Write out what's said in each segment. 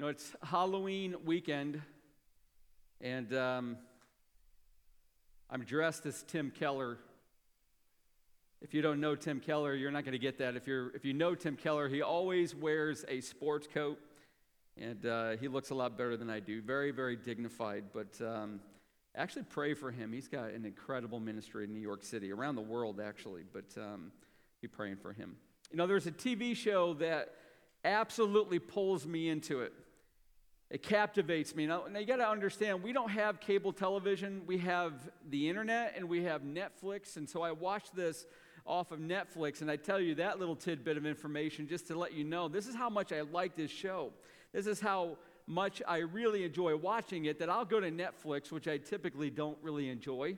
You know, it's Halloween weekend, and um, I'm dressed as Tim Keller. If you don't know Tim Keller, you're not going to get that. If, you're, if you know Tim Keller, he always wears a sports coat, and uh, he looks a lot better than I do. Very, very dignified, but um, actually pray for him. He's got an incredible ministry in New York City, around the world, actually, but um, be praying for him. You know, there's a TV show that absolutely pulls me into it. It captivates me. Now, now you got to understand, we don't have cable television. We have the internet and we have Netflix. And so I watched this off of Netflix, and I tell you that little tidbit of information just to let you know this is how much I like this show. This is how much I really enjoy watching it that I'll go to Netflix, which I typically don't really enjoy.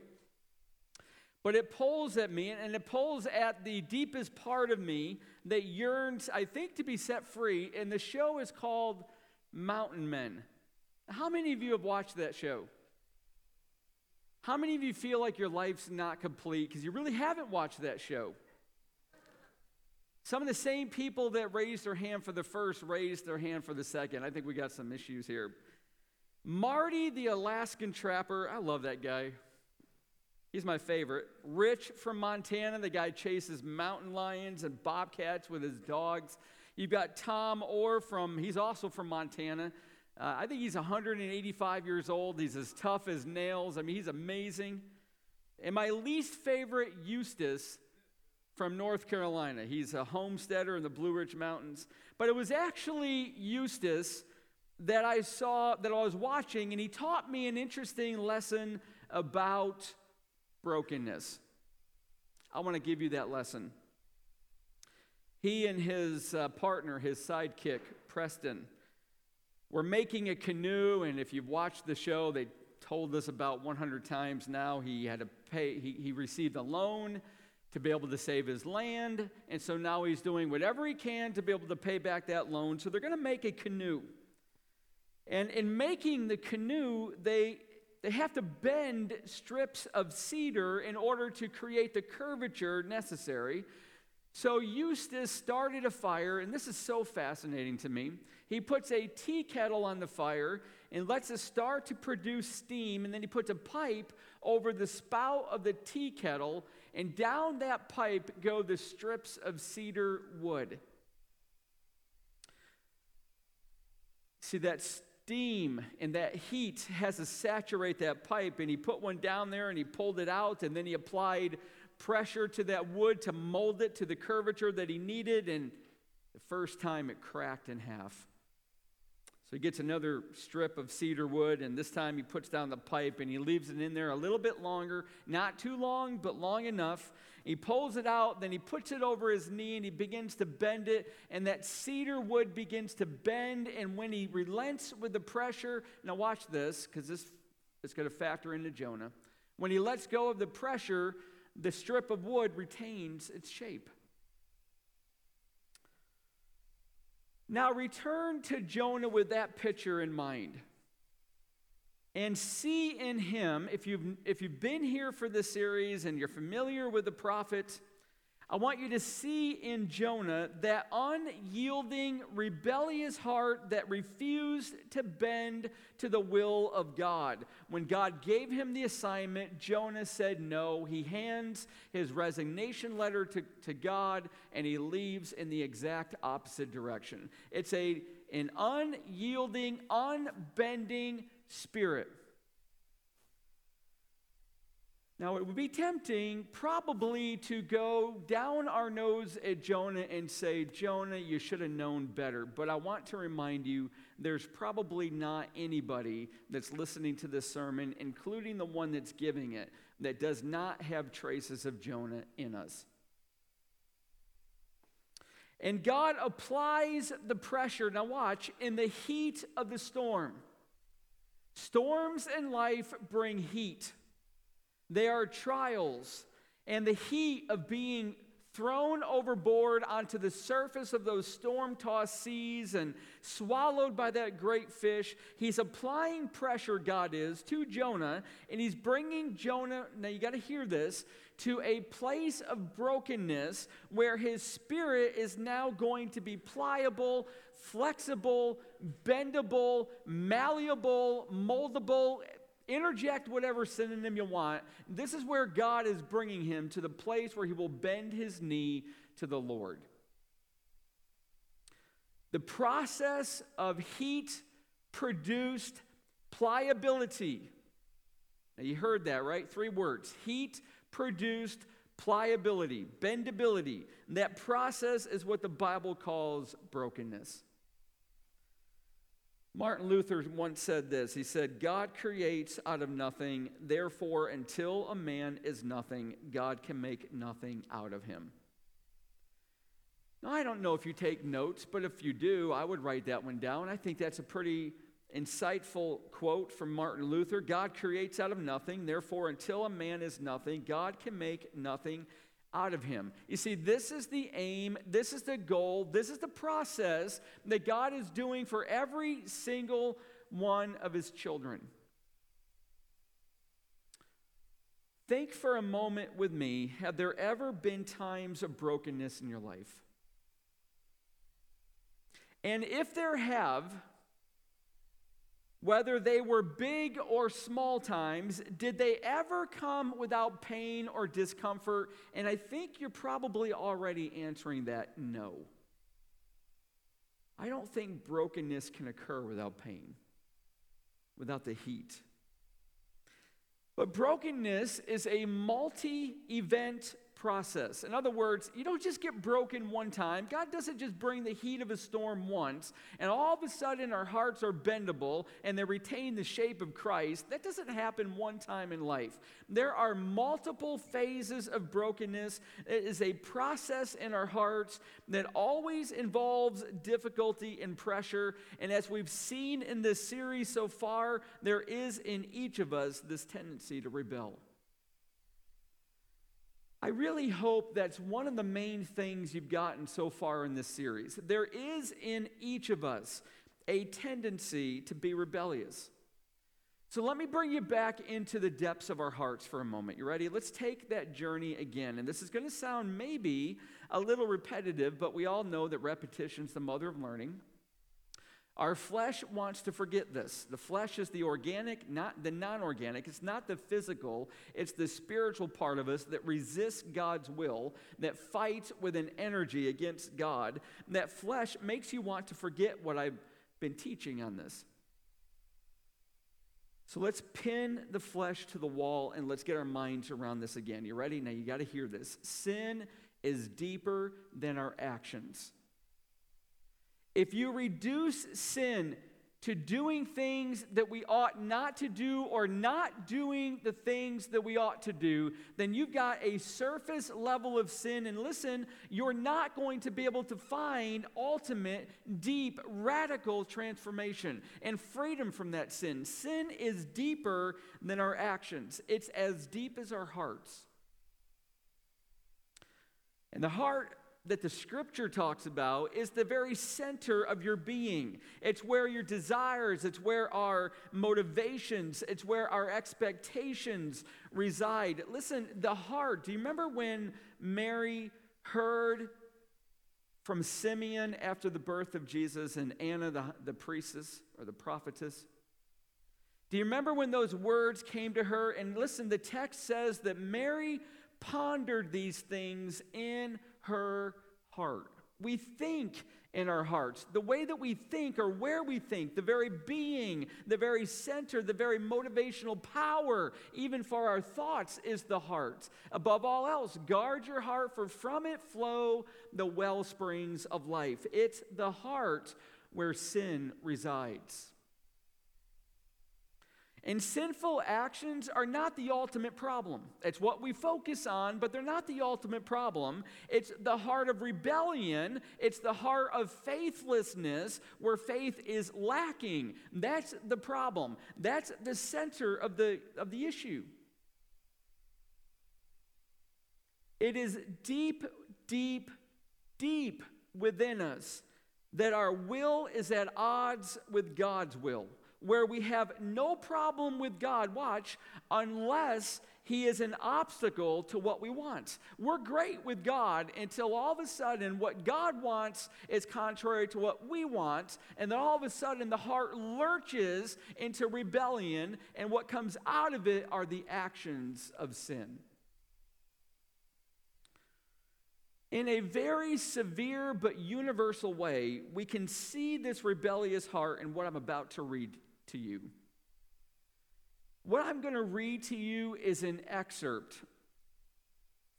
But it pulls at me, and it pulls at the deepest part of me that yearns, I think, to be set free. And the show is called Mountain Men. How many of you have watched that show? How many of you feel like your life's not complete because you really haven't watched that show? Some of the same people that raised their hand for the first raised their hand for the second. I think we got some issues here. Marty the Alaskan Trapper, I love that guy. He's my favorite. Rich from Montana, the guy chases mountain lions and bobcats with his dogs. You've got Tom Oar from, he's also from Montana. Uh, I think he's 185 years old. He's as tough as nails. I mean, he's amazing. And my least favorite, Eustace from North Carolina. He's a homesteader in the Blue Ridge Mountains. But it was actually Eustace that I saw, that I was watching, and he taught me an interesting lesson about brokenness. I want to give you that lesson. He and his uh, partner, his sidekick, Preston, were making a canoe, and if you've watched the show, they told us about 100 times now he had to pay, he, he received a loan to be able to save his land, and so now he's doing whatever he can to be able to pay back that loan. So they're going to make a canoe. And in making the canoe, they, they have to bend strips of cedar in order to create the curvature necessary so Eustace started a fire, and this is so fascinating to me. He puts a tea kettle on the fire and lets it start to produce steam, and then he puts a pipe over the spout of the tea kettle, and down that pipe go the strips of cedar wood. See, that steam and that heat has to saturate that pipe, and he put one down there and he pulled it out, and then he applied pressure to that wood to mold it to the curvature that he needed, and the first time it cracked in half. So he gets another strip of cedar wood, and this time he puts down the pipe and he leaves it in there a little bit longer, not too long, but long enough. He pulls it out, then he puts it over his knee and he begins to bend it, and that cedar wood begins to bend. And when he relents with the pressure, now watch this, because this is going to factor into Jonah. When he lets go of the pressure, the strip of wood retains its shape. Now return to Jonah with that picture in mind. And see in him, if you've, if you've been here for this series and you're familiar with the prophet, I want you to see in Jonah that unyielding, rebellious heart that refused to bend to the will of God. When God gave him the assignment, Jonah said no. He hands his resignation letter to, to God and he leaves in the exact opposite direction. It's a, an unyielding, unbending spirit. Now, it would be tempting probably to go down our nose at Jonah and say, Jonah, you should have known better. But I want to remind you there's probably not anybody that's listening to this sermon, including the one that's giving it, that does not have traces of Jonah in us. And God applies the pressure, now watch, in the heat of the storm. Storms in life bring heat. They are trials and the heat of being thrown overboard onto the surface of those storm tossed seas and swallowed by that great fish. He's applying pressure, God is, to Jonah, and he's bringing Jonah, now you got to hear this, to a place of brokenness where his spirit is now going to be pliable, flexible, bendable, malleable, moldable, Interject whatever synonym you want. This is where God is bringing him to the place where he will bend his knee to the Lord. The process of heat produced pliability. Now, you heard that, right? Three words heat produced pliability, bendability. And that process is what the Bible calls brokenness. Martin Luther once said this. He said, God creates out of nothing, therefore, until a man is nothing, God can make nothing out of him. Now, I don't know if you take notes, but if you do, I would write that one down. I think that's a pretty insightful quote from Martin Luther God creates out of nothing, therefore, until a man is nothing, God can make nothing out of him. You see, this is the aim, this is the goal, this is the process that God is doing for every single one of his children. Think for a moment with me have there ever been times of brokenness in your life? And if there have, whether they were big or small times, did they ever come without pain or discomfort? And I think you're probably already answering that no. I don't think brokenness can occur without pain, without the heat. But brokenness is a multi event process. In other words, you don't just get broken one time. God doesn't just bring the heat of a storm once, and all of a sudden our hearts are bendable and they retain the shape of Christ. That doesn't happen one time in life. There are multiple phases of brokenness. It is a process in our hearts that always involves difficulty and pressure. And as we've seen in this series so far, there is in each of us this tendency to rebel. I really hope that's one of the main things you've gotten so far in this series. There is in each of us a tendency to be rebellious. So let me bring you back into the depths of our hearts for a moment. You ready? Let's take that journey again. And this is going to sound maybe a little repetitive, but we all know that repetition is the mother of learning. Our flesh wants to forget this. The flesh is the organic, not the non organic. It's not the physical, it's the spiritual part of us that resists God's will, that fights with an energy against God. That flesh makes you want to forget what I've been teaching on this. So let's pin the flesh to the wall and let's get our minds around this again. You ready? Now you got to hear this. Sin is deeper than our actions. If you reduce sin to doing things that we ought not to do or not doing the things that we ought to do, then you've got a surface level of sin. And listen, you're not going to be able to find ultimate, deep, radical transformation and freedom from that sin. Sin is deeper than our actions, it's as deep as our hearts. And the heart that the scripture talks about is the very center of your being. It's where your desires, it's where our motivations, it's where our expectations reside. Listen, the heart. Do you remember when Mary heard from Simeon after the birth of Jesus and Anna, the, the priestess or the prophetess? Do you remember when those words came to her? And listen, the text says that Mary pondered these things in her heart. We think in our hearts. The way that we think or where we think, the very being, the very center, the very motivational power, even for our thoughts, is the heart. Above all else, guard your heart, for from it flow the well springs of life. It's the heart where sin resides. And sinful actions are not the ultimate problem. It's what we focus on, but they're not the ultimate problem. It's the heart of rebellion, it's the heart of faithlessness where faith is lacking. That's the problem. That's the center of the, of the issue. It is deep deep, deep within us that our will is at odds with God's will, where we have no problem with God, watch, unless He is an obstacle to what we want. We're great with God until all of a sudden what God wants is contrary to what we want, and then all of a sudden the heart lurches into rebellion, and what comes out of it are the actions of sin. In a very severe but universal way, we can see this rebellious heart in what I'm about to read to you. What I'm going to read to you is an excerpt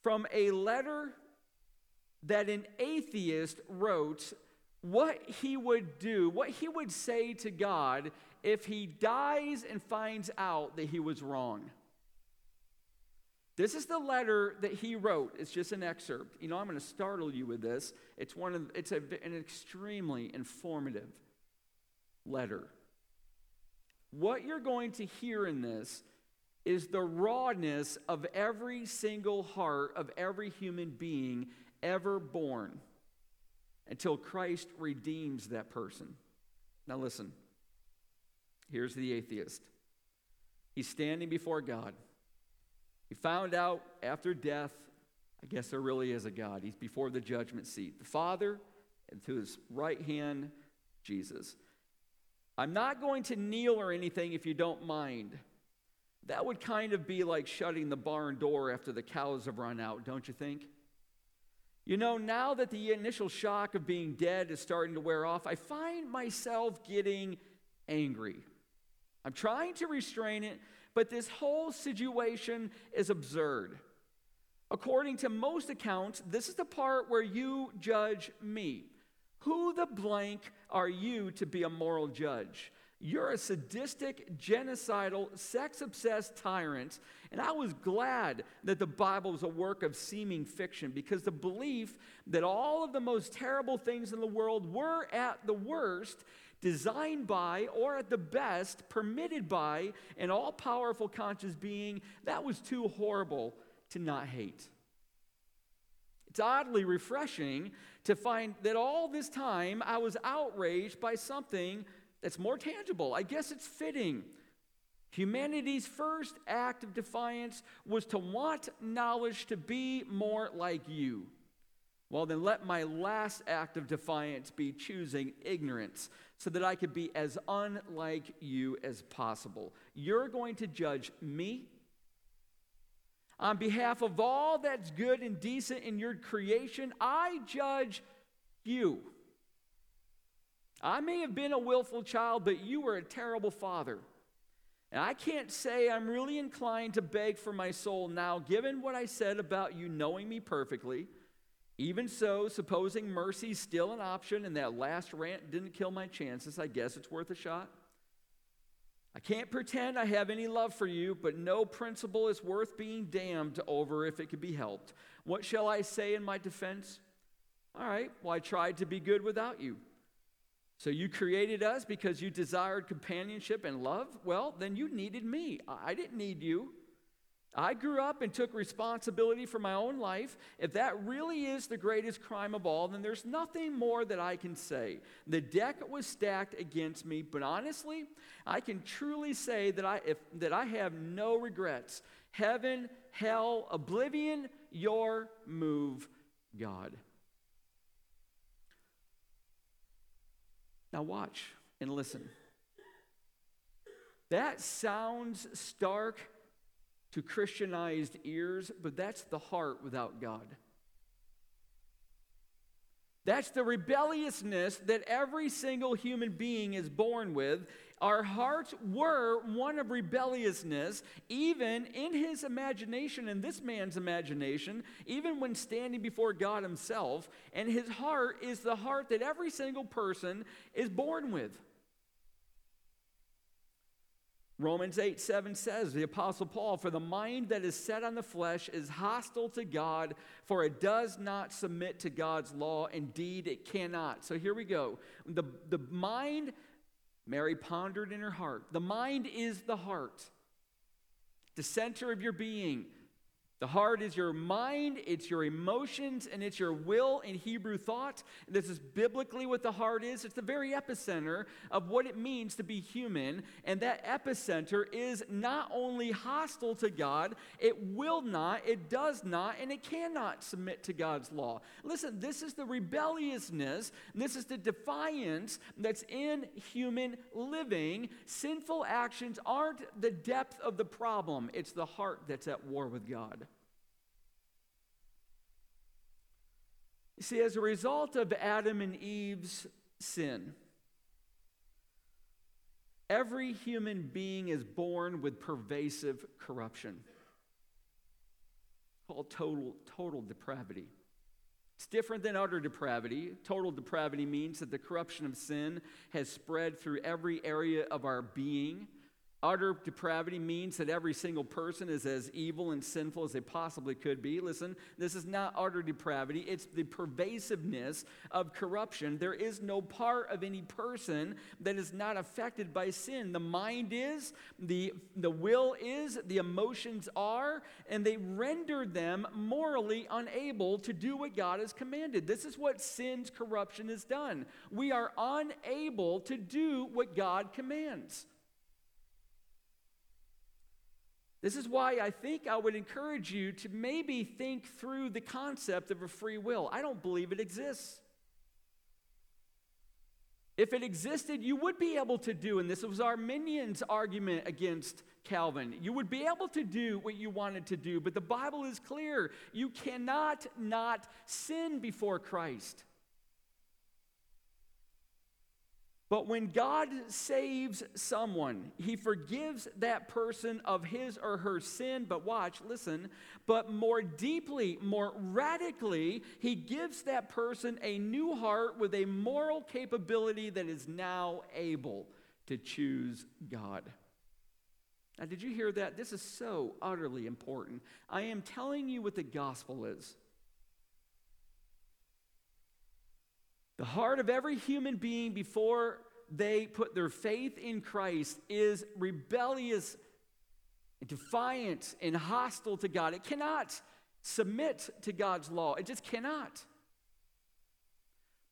from a letter that an atheist wrote what he would do, what he would say to God if he dies and finds out that he was wrong. This is the letter that he wrote. It's just an excerpt. You know, I'm going to startle you with this. It's one of it's a, an extremely informative letter. What you're going to hear in this is the rawness of every single heart of every human being ever born until Christ redeems that person. Now listen. Here's the atheist. He's standing before God. He found out after death, I guess there really is a God. He's before the judgment seat. The Father, and to his right hand, Jesus. I'm not going to kneel or anything if you don't mind. That would kind of be like shutting the barn door after the cows have run out, don't you think? You know, now that the initial shock of being dead is starting to wear off, I find myself getting angry. I'm trying to restrain it, but this whole situation is absurd. According to most accounts, this is the part where you judge me. Who the blank are you to be a moral judge? You're a sadistic, genocidal, sex obsessed tyrant. And I was glad that the Bible was a work of seeming fiction because the belief that all of the most terrible things in the world were at the worst designed by, or at the best, permitted by an all powerful conscious being, that was too horrible to not hate. It's oddly refreshing to find that all this time I was outraged by something that's more tangible. I guess it's fitting. Humanity's first act of defiance was to want knowledge to be more like you. Well, then let my last act of defiance be choosing ignorance so that I could be as unlike you as possible. You're going to judge me on behalf of all that's good and decent in your creation. I judge you. I may have been a willful child, but you were a terrible father. And I can't say I'm really inclined to beg for my soul now, given what I said about you knowing me perfectly. Even so, supposing mercy's still an option and that last rant didn't kill my chances, I guess it's worth a shot. I can't pretend I have any love for you, but no principle is worth being damned over if it could be helped. What shall I say in my defense? All right, well, I tried to be good without you. So you created us because you desired companionship and love? Well, then you needed me. I didn't need you. I grew up and took responsibility for my own life. If that really is the greatest crime of all, then there's nothing more that I can say. The deck was stacked against me, but honestly, I can truly say that I, if, that I have no regrets. Heaven, hell, oblivion, your move, God. Now, watch and listen. That sounds stark to Christianized ears, but that's the heart without God. That's the rebelliousness that every single human being is born with. Our hearts were one of rebelliousness, even in his imagination, in this man's imagination, even when standing before God himself. And his heart is the heart that every single person is born with. Romans 8 7 says, the Apostle Paul, for the mind that is set on the flesh is hostile to God, for it does not submit to God's law. Indeed, it cannot. So here we go. The, the mind, Mary pondered in her heart. The mind is the heart, the center of your being, The heart is your mind, it's your emotions, and it's your will in Hebrew thought. This is biblically what the heart is. It's the very epicenter of what it means to be human. And that epicenter is not only hostile to God, it will not, it does not, and it cannot submit to God's law. Listen, this is the rebelliousness, this is the defiance that's in human living. Sinful actions aren't the depth of the problem, it's the heart that's at war with God. You see, as a result of Adam and Eve's sin, every human being is born with pervasive corruption called total, total depravity. It's different than utter depravity. Total depravity means that the corruption of sin has spread through every area of our being. Utter depravity means that every single person is as evil and sinful as they possibly could be. Listen, this is not utter depravity, it's the pervasiveness of corruption. There is no part of any person that is not affected by sin. The mind is, the, the will is, the emotions are, and they render them morally unable to do what God has commanded. This is what sin's corruption has done. We are unable to do what God commands. This is why I think I would encourage you to maybe think through the concept of a free will. I don't believe it exists. If it existed, you would be able to do, and this was Arminian's argument against Calvin, you would be able to do what you wanted to do, but the Bible is clear. You cannot not sin before Christ. But when God saves someone, he forgives that person of his or her sin. But watch, listen, but more deeply, more radically, he gives that person a new heart with a moral capability that is now able to choose God. Now, did you hear that? This is so utterly important. I am telling you what the gospel is. The heart of every human being before they put their faith in Christ is rebellious, defiant, and hostile to God. It cannot submit to God's law, it just cannot.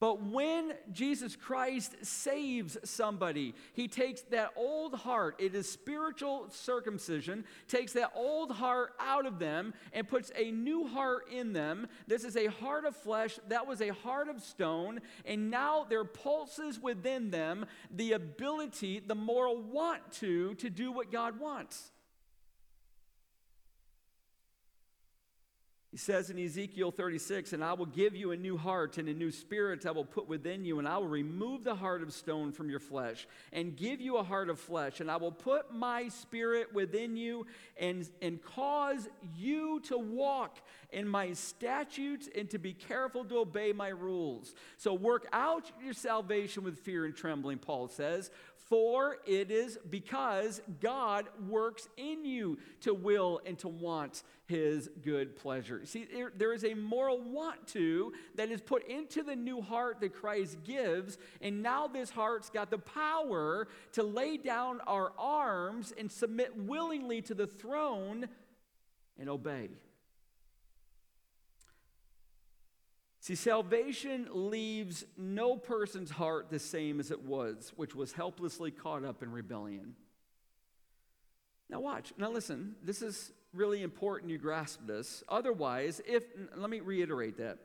But when Jesus Christ saves somebody, he takes that old heart, it is spiritual circumcision, takes that old heart out of them and puts a new heart in them. This is a heart of flesh, that was a heart of stone, and now there pulses within them the ability, the moral want to, to do what God wants. He says in Ezekiel 36, And I will give you a new heart and a new spirit I will put within you, and I will remove the heart of stone from your flesh and give you a heart of flesh. And I will put my spirit within you and, and cause you to walk in my statutes and to be careful to obey my rules. So work out your salvation with fear and trembling, Paul says. For it is because God works in you to will and to want his good pleasure. See, there, there is a moral want to that is put into the new heart that Christ gives, and now this heart's got the power to lay down our arms and submit willingly to the throne and obey. See, salvation leaves no person's heart the same as it was, which was helplessly caught up in rebellion. Now, watch. Now, listen. This is really important you grasp this. Otherwise, if, let me reiterate that.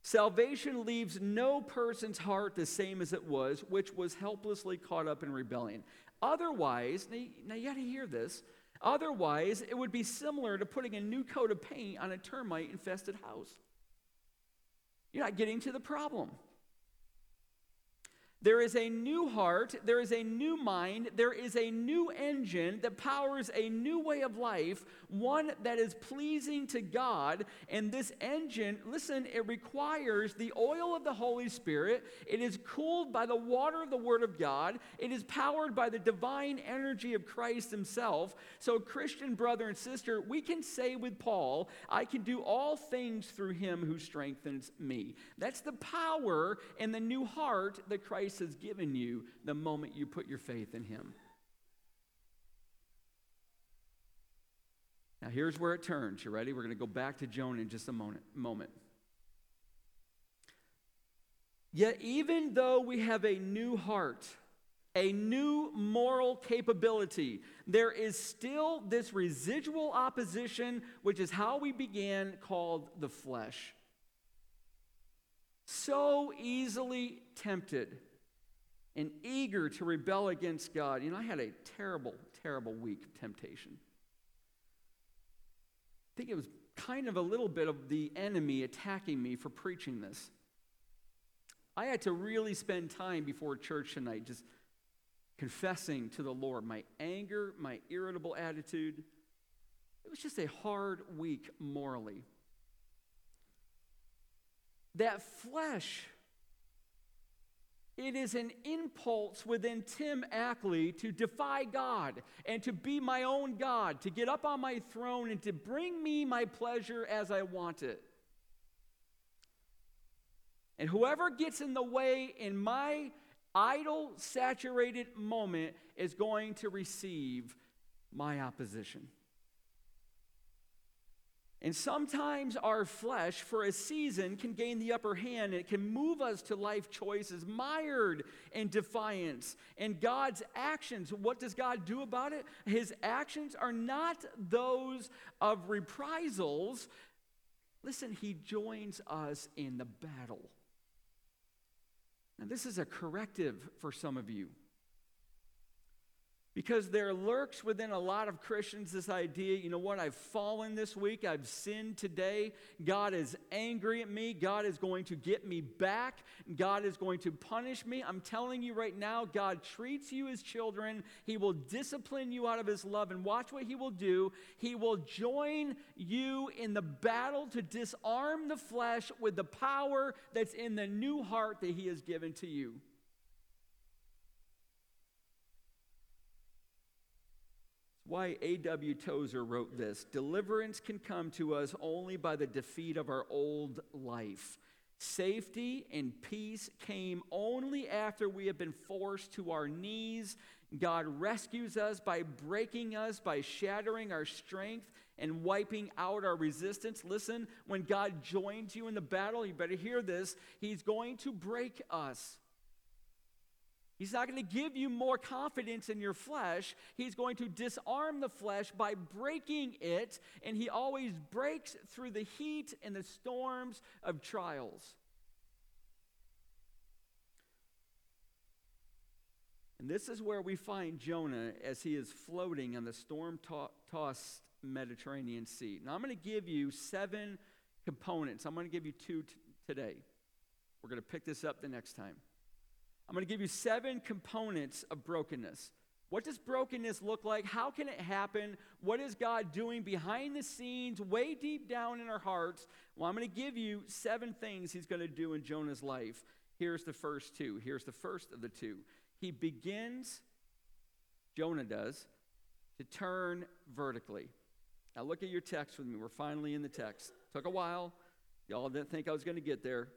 Salvation leaves no person's heart the same as it was, which was helplessly caught up in rebellion. Otherwise, now, now you got to hear this. Otherwise, it would be similar to putting a new coat of paint on a termite infested house. You're not getting to the problem. There is a new heart, there is a new mind, there is a new engine that powers a new way of life, one that is pleasing to God. And this engine, listen, it requires the oil of the Holy Spirit. It is cooled by the water of the Word of God. It is powered by the divine energy of Christ Himself. So, Christian brother and sister, we can say with Paul, I can do all things through Him who strengthens me. That's the power and the new heart that Christ Has given you the moment you put your faith in Him. Now, here's where it turns. You ready? We're going to go back to Jonah in just a moment. Yet, even though we have a new heart, a new moral capability, there is still this residual opposition, which is how we began, called the flesh. So easily tempted and eager to rebel against God. You know, I had a terrible, terrible week of temptation. I think it was kind of a little bit of the enemy attacking me for preaching this. I had to really spend time before church tonight just confessing to the Lord my anger, my irritable attitude. It was just a hard week morally. That flesh, it is an impulse within Tim Ackley to defy God and to be my own God, to get up on my throne and to bring me my pleasure as I want it. And whoever gets in the way in my idol saturated moment is going to receive my opposition. And sometimes our flesh, for a season, can gain the upper hand and it can move us to life choices mired in defiance. And God's actions, what does God do about it? His actions are not those of reprisals. Listen, He joins us in the battle. And this is a corrective for some of you. Because there lurks within a lot of Christians this idea you know what? I've fallen this week. I've sinned today. God is angry at me. God is going to get me back. God is going to punish me. I'm telling you right now, God treats you as children. He will discipline you out of His love. And watch what He will do. He will join you in the battle to disarm the flesh with the power that's in the new heart that He has given to you. Why A.W. Tozer wrote this Deliverance can come to us only by the defeat of our old life. Safety and peace came only after we have been forced to our knees. God rescues us by breaking us, by shattering our strength and wiping out our resistance. Listen, when God joins you in the battle, you better hear this, He's going to break us. He's not going to give you more confidence in your flesh. He's going to disarm the flesh by breaking it, and he always breaks through the heat and the storms of trials. And this is where we find Jonah as he is floating on the storm tossed Mediterranean Sea. Now, I'm going to give you seven components. I'm going to give you two t- today. We're going to pick this up the next time. I'm going to give you seven components of brokenness. What does brokenness look like? How can it happen? What is God doing behind the scenes, way deep down in our hearts? Well, I'm going to give you seven things He's going to do in Jonah's life. Here's the first two. Here's the first of the two. He begins, Jonah does, to turn vertically. Now, look at your text with me. We're finally in the text. Took a while. Y'all didn't think I was going to get there.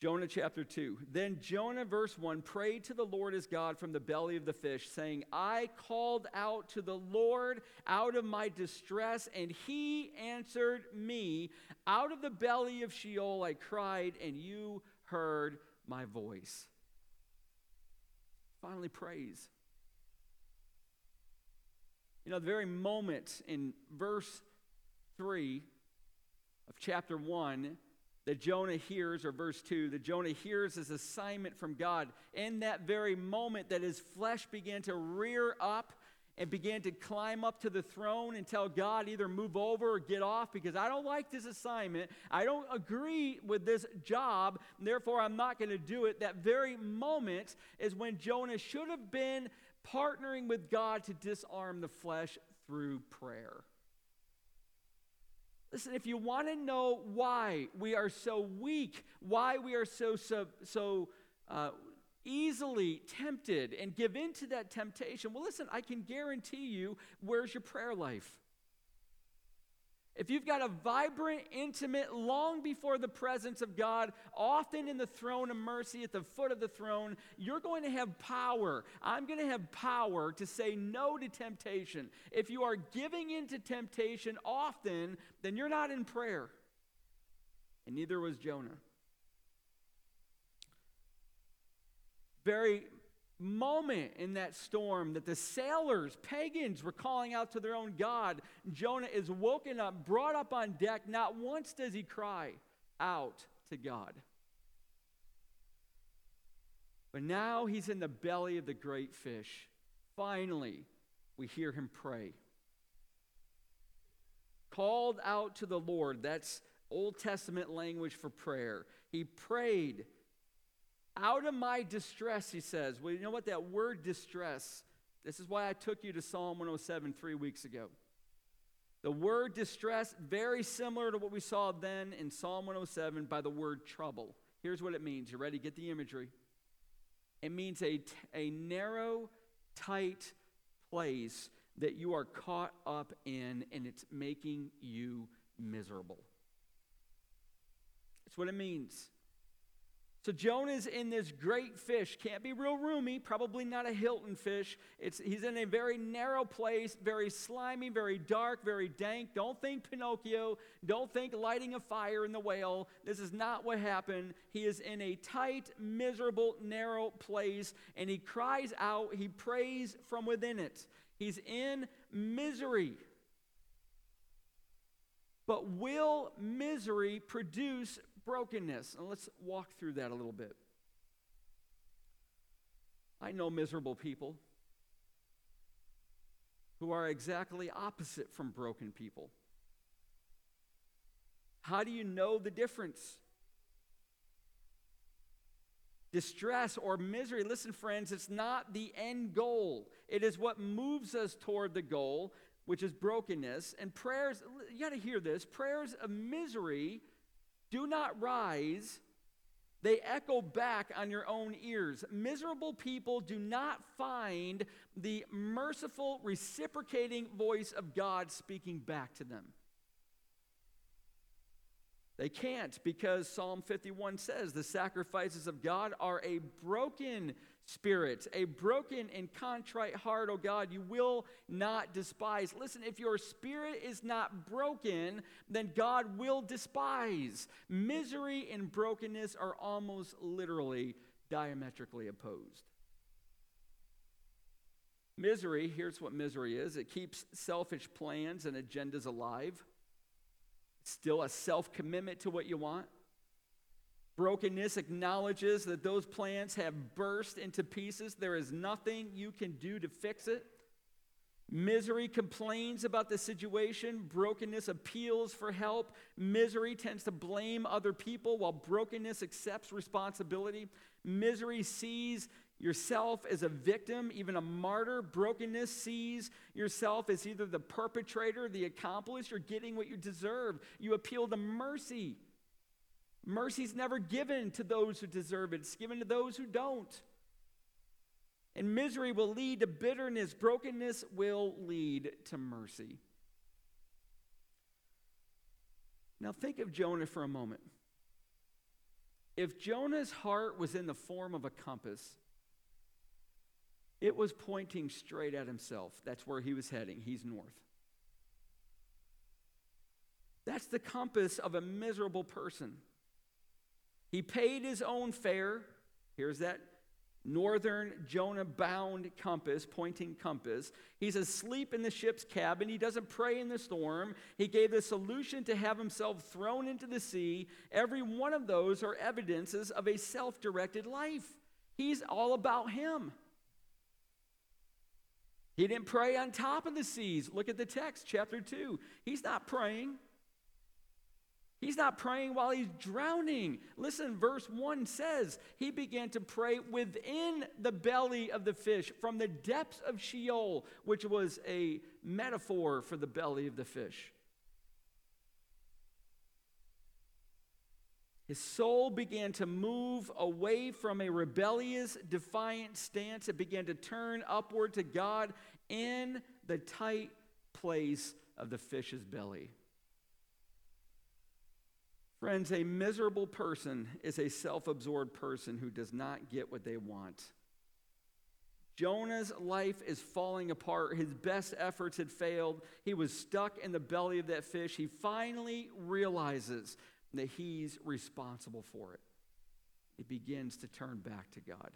Jonah chapter 2. Then Jonah, verse 1, prayed to the Lord his God from the belly of the fish, saying, I called out to the Lord out of my distress, and he answered me. Out of the belly of Sheol I cried, and you heard my voice. Finally, praise. You know, the very moment in verse 3 of chapter 1, that Jonah hears, or verse 2, that Jonah hears his assignment from God. In that very moment that his flesh began to rear up and began to climb up to the throne and tell God either move over or get off because I don't like this assignment. I don't agree with this job, therefore I'm not going to do it. That very moment is when Jonah should have been partnering with God to disarm the flesh through prayer. Listen, if you want to know why we are so weak, why we are so, so, so uh, easily tempted and give in to that temptation, well, listen, I can guarantee you, where's your prayer life? If you've got a vibrant, intimate, long before the presence of God, often in the throne of mercy at the foot of the throne, you're going to have power. I'm going to have power to say no to temptation. If you are giving in to temptation often, then you're not in prayer. And neither was Jonah. Very moment in that storm that the sailors, pagans, were calling out to their own God. Jonah is woken up, brought up on deck. Not once does he cry out to God. But now he's in the belly of the great fish. Finally, we hear him pray. Called out to the Lord. That's Old Testament language for prayer. He prayed out of my distress, he says. Well, you know what? That word distress, this is why I took you to Psalm 107 three weeks ago. The word distress, very similar to what we saw then in Psalm 107 by the word trouble. Here's what it means. You ready? Get the imagery. It means a, a narrow, tight place that you are caught up in and it's making you miserable. That's what it means. So Jonah's in this great fish. Can't be real roomy, probably not a Hilton fish. It's, he's in a very narrow place, very slimy, very dark, very dank. Don't think Pinocchio. Don't think lighting a fire in the whale. This is not what happened. He is in a tight, miserable, narrow place, and he cries out. He prays from within it. He's in misery. But will misery produce brokenness. And let's walk through that a little bit. I know miserable people who are exactly opposite from broken people. How do you know the difference? Distress or misery, listen, friends, it's not the end goal. It is what moves us toward the goal, which is brokenness. And prayers, you got to hear this prayers of misery do not rise, they echo back on your own ears. Miserable people do not find the merciful, reciprocating voice of God speaking back to them. They can't because Psalm 51 says the sacrifices of God are a broken spirit, a broken and contrite heart, oh God, you will not despise. Listen, if your spirit is not broken, then God will despise. Misery and brokenness are almost literally diametrically opposed. Misery, here's what misery is it keeps selfish plans and agendas alive. Still a self commitment to what you want. Brokenness acknowledges that those plans have burst into pieces. There is nothing you can do to fix it. Misery complains about the situation. Brokenness appeals for help. Misery tends to blame other people while brokenness accepts responsibility. Misery sees yourself as a victim, even a martyr. Brokenness sees yourself as either the perpetrator, the accomplice, or getting what you deserve. You appeal to mercy. Mercy's never given to those who deserve it, it's given to those who don't. And misery will lead to bitterness, brokenness will lead to mercy. Now, think of Jonah for a moment. If Jonah's heart was in the form of a compass, it was pointing straight at himself. That's where he was heading. He's north. That's the compass of a miserable person. He paid his own fare. Here's that northern Jonah bound compass, pointing compass. He's asleep in the ship's cabin. He doesn't pray in the storm. He gave the solution to have himself thrown into the sea. Every one of those are evidences of a self directed life. He's all about him. He didn't pray on top of the seas. Look at the text, chapter 2. He's not praying. He's not praying while he's drowning. Listen, verse 1 says he began to pray within the belly of the fish, from the depths of Sheol, which was a metaphor for the belly of the fish. His soul began to move away from a rebellious, defiant stance. It began to turn upward to God in the tight place of the fish's belly. Friends, a miserable person is a self absorbed person who does not get what they want. Jonah's life is falling apart. His best efforts had failed. He was stuck in the belly of that fish. He finally realizes that he's responsible for it. He begins to turn back to God.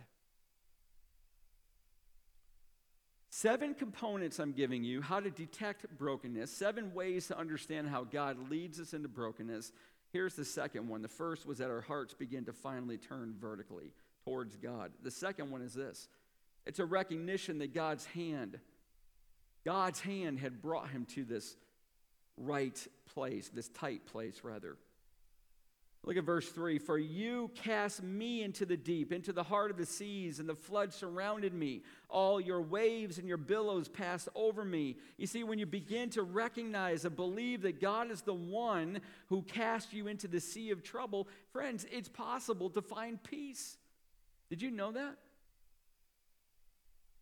Seven components I'm giving you how to detect brokenness, seven ways to understand how God leads us into brokenness. Here's the second one. The first was that our hearts begin to finally turn vertically towards God. The second one is this it's a recognition that God's hand, God's hand had brought him to this right place, this tight place, rather. Look at verse 3 For you cast me into the deep, into the heart of the seas, and the flood surrounded me. All your waves and your billows passed over me. You see, when you begin to recognize and believe that God is the one who cast you into the sea of trouble, friends, it's possible to find peace. Did you know that?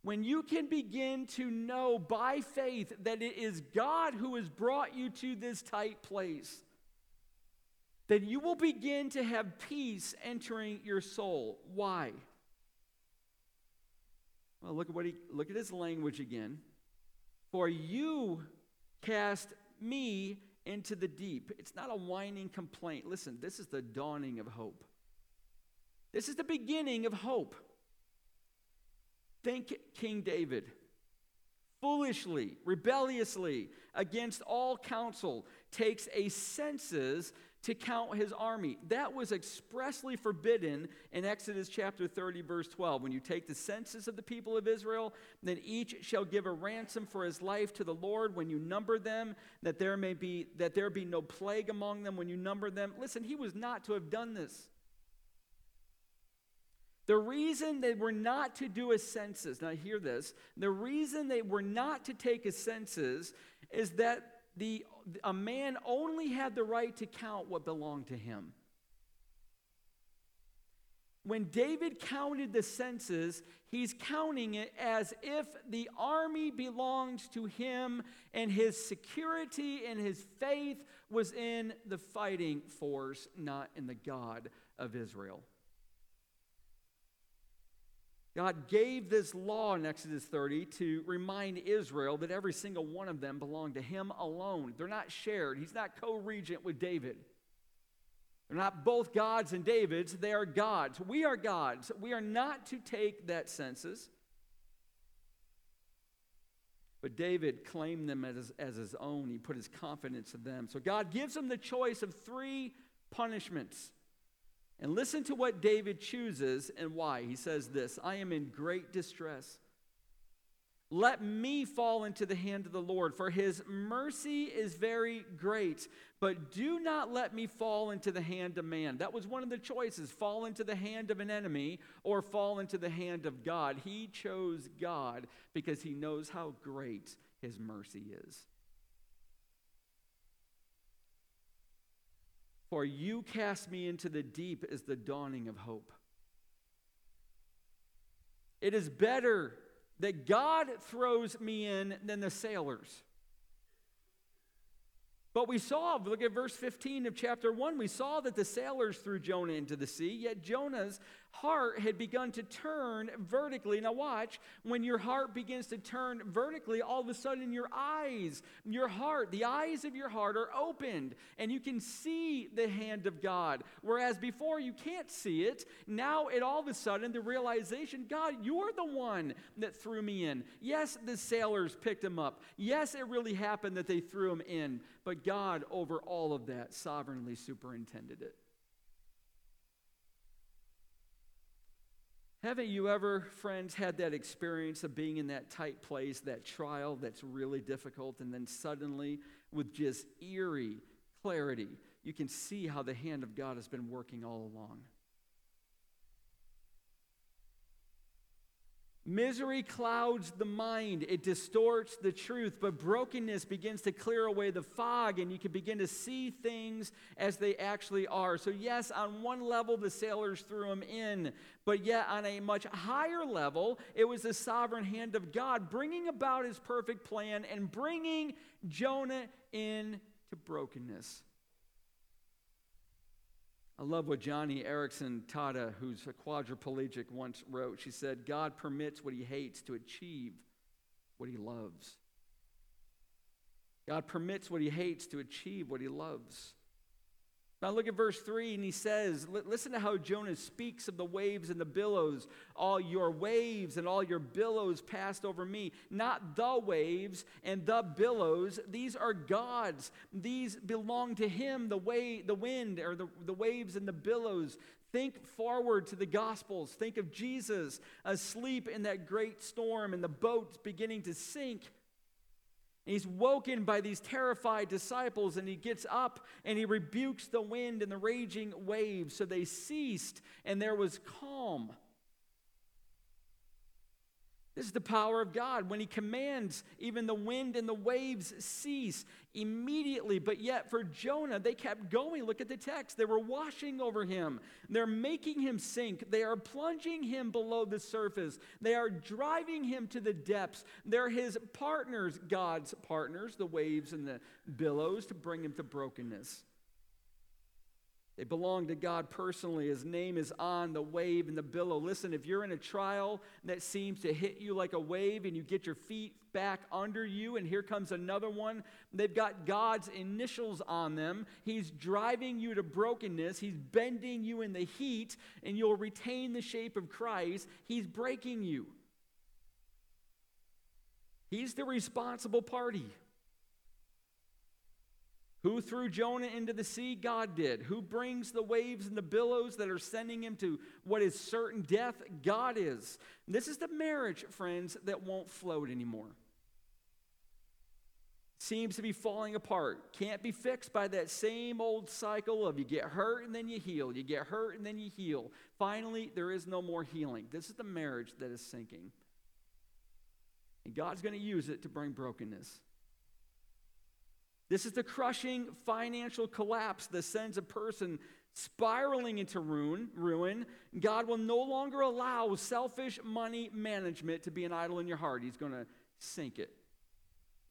When you can begin to know by faith that it is God who has brought you to this tight place, then you will begin to have peace entering your soul. Why? Well, look at what he look at his language again. For you cast me into the deep. It's not a whining complaint. Listen, this is the dawning of hope. This is the beginning of hope. Think King David. Foolishly, rebelliously, against all counsel, takes a census to count his army. That was expressly forbidden in Exodus chapter 30, verse 12. When you take the census of the people of Israel, then each shall give a ransom for his life to the Lord when you number them, that there may be that there be no plague among them when you number them. Listen, he was not to have done this. The reason they were not to do a census, now hear this, the reason they were not to take a census is that the, a man only had the right to count what belonged to him. When David counted the census, he's counting it as if the army belonged to him and his security and his faith was in the fighting force, not in the God of Israel. God gave this law in Exodus 30 to remind Israel that every single one of them belonged to Him alone. They're not shared, He's not co regent with David. They're not both God's and David's, they are God's. We are God's. We are not to take that census. But David claimed them as, as his own. He put his confidence in them. So God gives him the choice of three punishments. And listen to what David chooses and why. He says this I am in great distress. Let me fall into the hand of the Lord, for his mercy is very great. But do not let me fall into the hand of man. That was one of the choices fall into the hand of an enemy or fall into the hand of God. He chose God because he knows how great his mercy is. For you cast me into the deep is the dawning of hope. It is better that God throws me in than the sailors. But we saw, look at verse 15 of chapter 1, we saw that the sailors threw Jonah into the sea, yet Jonah's heart had begun to turn vertically. Now, watch, when your heart begins to turn vertically, all of a sudden your eyes, your heart, the eyes of your heart are opened, and you can see the hand of God. Whereas before you can't see it, now it all of a sudden the realization God, you're the one that threw me in. Yes, the sailors picked him up. Yes, it really happened that they threw him in. But God, over all of that, sovereignly superintended it. Haven't you ever, friends, had that experience of being in that tight place, that trial that's really difficult, and then suddenly, with just eerie clarity, you can see how the hand of God has been working all along? Misery clouds the mind, it distorts the truth, but brokenness begins to clear away the fog, and you can begin to see things as they actually are. So, yes, on one level, the sailors threw him in, but yet on a much higher level, it was the sovereign hand of God bringing about his perfect plan and bringing Jonah into brokenness. I love what Joni Eareckson Tada, who's a quadriplegic, once wrote. She said, God permits what he hates to achieve what he loves. God permits what he hates to achieve what he loves. Now look at verse 3, and he says, Listen to how Jonah speaks of the waves and the billows. All your waves and all your billows passed over me. Not the waves and the billows. These are God's. These belong to him, the way, the wind, or the, the waves and the billows. Think forward to the Gospels. Think of Jesus asleep in that great storm and the boats beginning to sink. And he's woken by these terrified disciples, and he gets up and he rebukes the wind and the raging waves. So they ceased, and there was calm. This is the power of God. When He commands, even the wind and the waves cease immediately. But yet, for Jonah, they kept going. Look at the text. They were washing over him, they're making him sink, they are plunging him below the surface, they are driving him to the depths. They're his partners, God's partners, the waves and the billows, to bring him to brokenness. They belong to God personally. His name is on the wave and the billow. Listen, if you're in a trial that seems to hit you like a wave and you get your feet back under you, and here comes another one, they've got God's initials on them. He's driving you to brokenness, He's bending you in the heat, and you'll retain the shape of Christ. He's breaking you. He's the responsible party. Who threw Jonah into the sea? God did. Who brings the waves and the billows that are sending him to what is certain death? God is. This is the marriage, friends, that won't float anymore. Seems to be falling apart. Can't be fixed by that same old cycle of you get hurt and then you heal. You get hurt and then you heal. Finally, there is no more healing. This is the marriage that is sinking. And God's going to use it to bring brokenness. This is the crushing financial collapse that sends a person spiraling into ruin, ruin. God will no longer allow selfish money management to be an idol in your heart. He's going to sink it.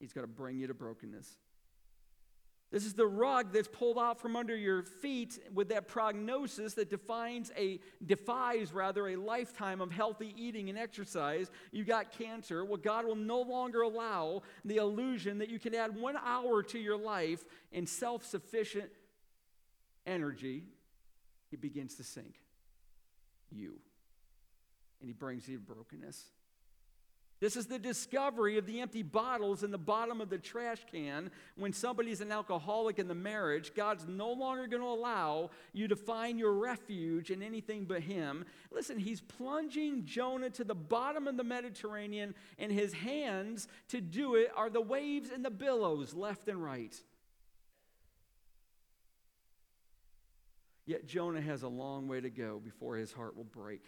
He's going to bring you to brokenness. This is the rug that's pulled out from under your feet with that prognosis that defines a defies rather a lifetime of healthy eating and exercise. You got cancer. Well, God will no longer allow the illusion that you can add one hour to your life in self-sufficient energy. He begins to sink you. And he brings you to brokenness. This is the discovery of the empty bottles in the bottom of the trash can when somebody's an alcoholic in the marriage. God's no longer going to allow you to find your refuge in anything but Him. Listen, He's plunging Jonah to the bottom of the Mediterranean, and His hands to do it are the waves and the billows left and right. Yet Jonah has a long way to go before his heart will break.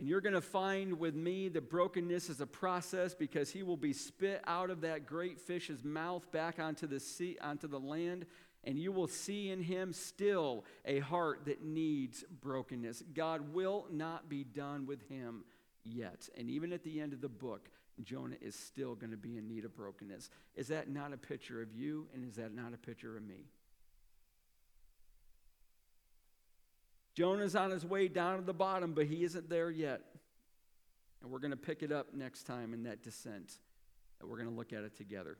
And you're going to find with me that brokenness is a process because he will be spit out of that great fish's mouth back onto the sea, onto the land, and you will see in him still a heart that needs brokenness. God will not be done with him yet. And even at the end of the book, Jonah is still going to be in need of brokenness. Is that not a picture of you, and is that not a picture of me? Jonah's on his way down to the bottom, but he isn't there yet. And we're going to pick it up next time in that descent. And we're going to look at it together.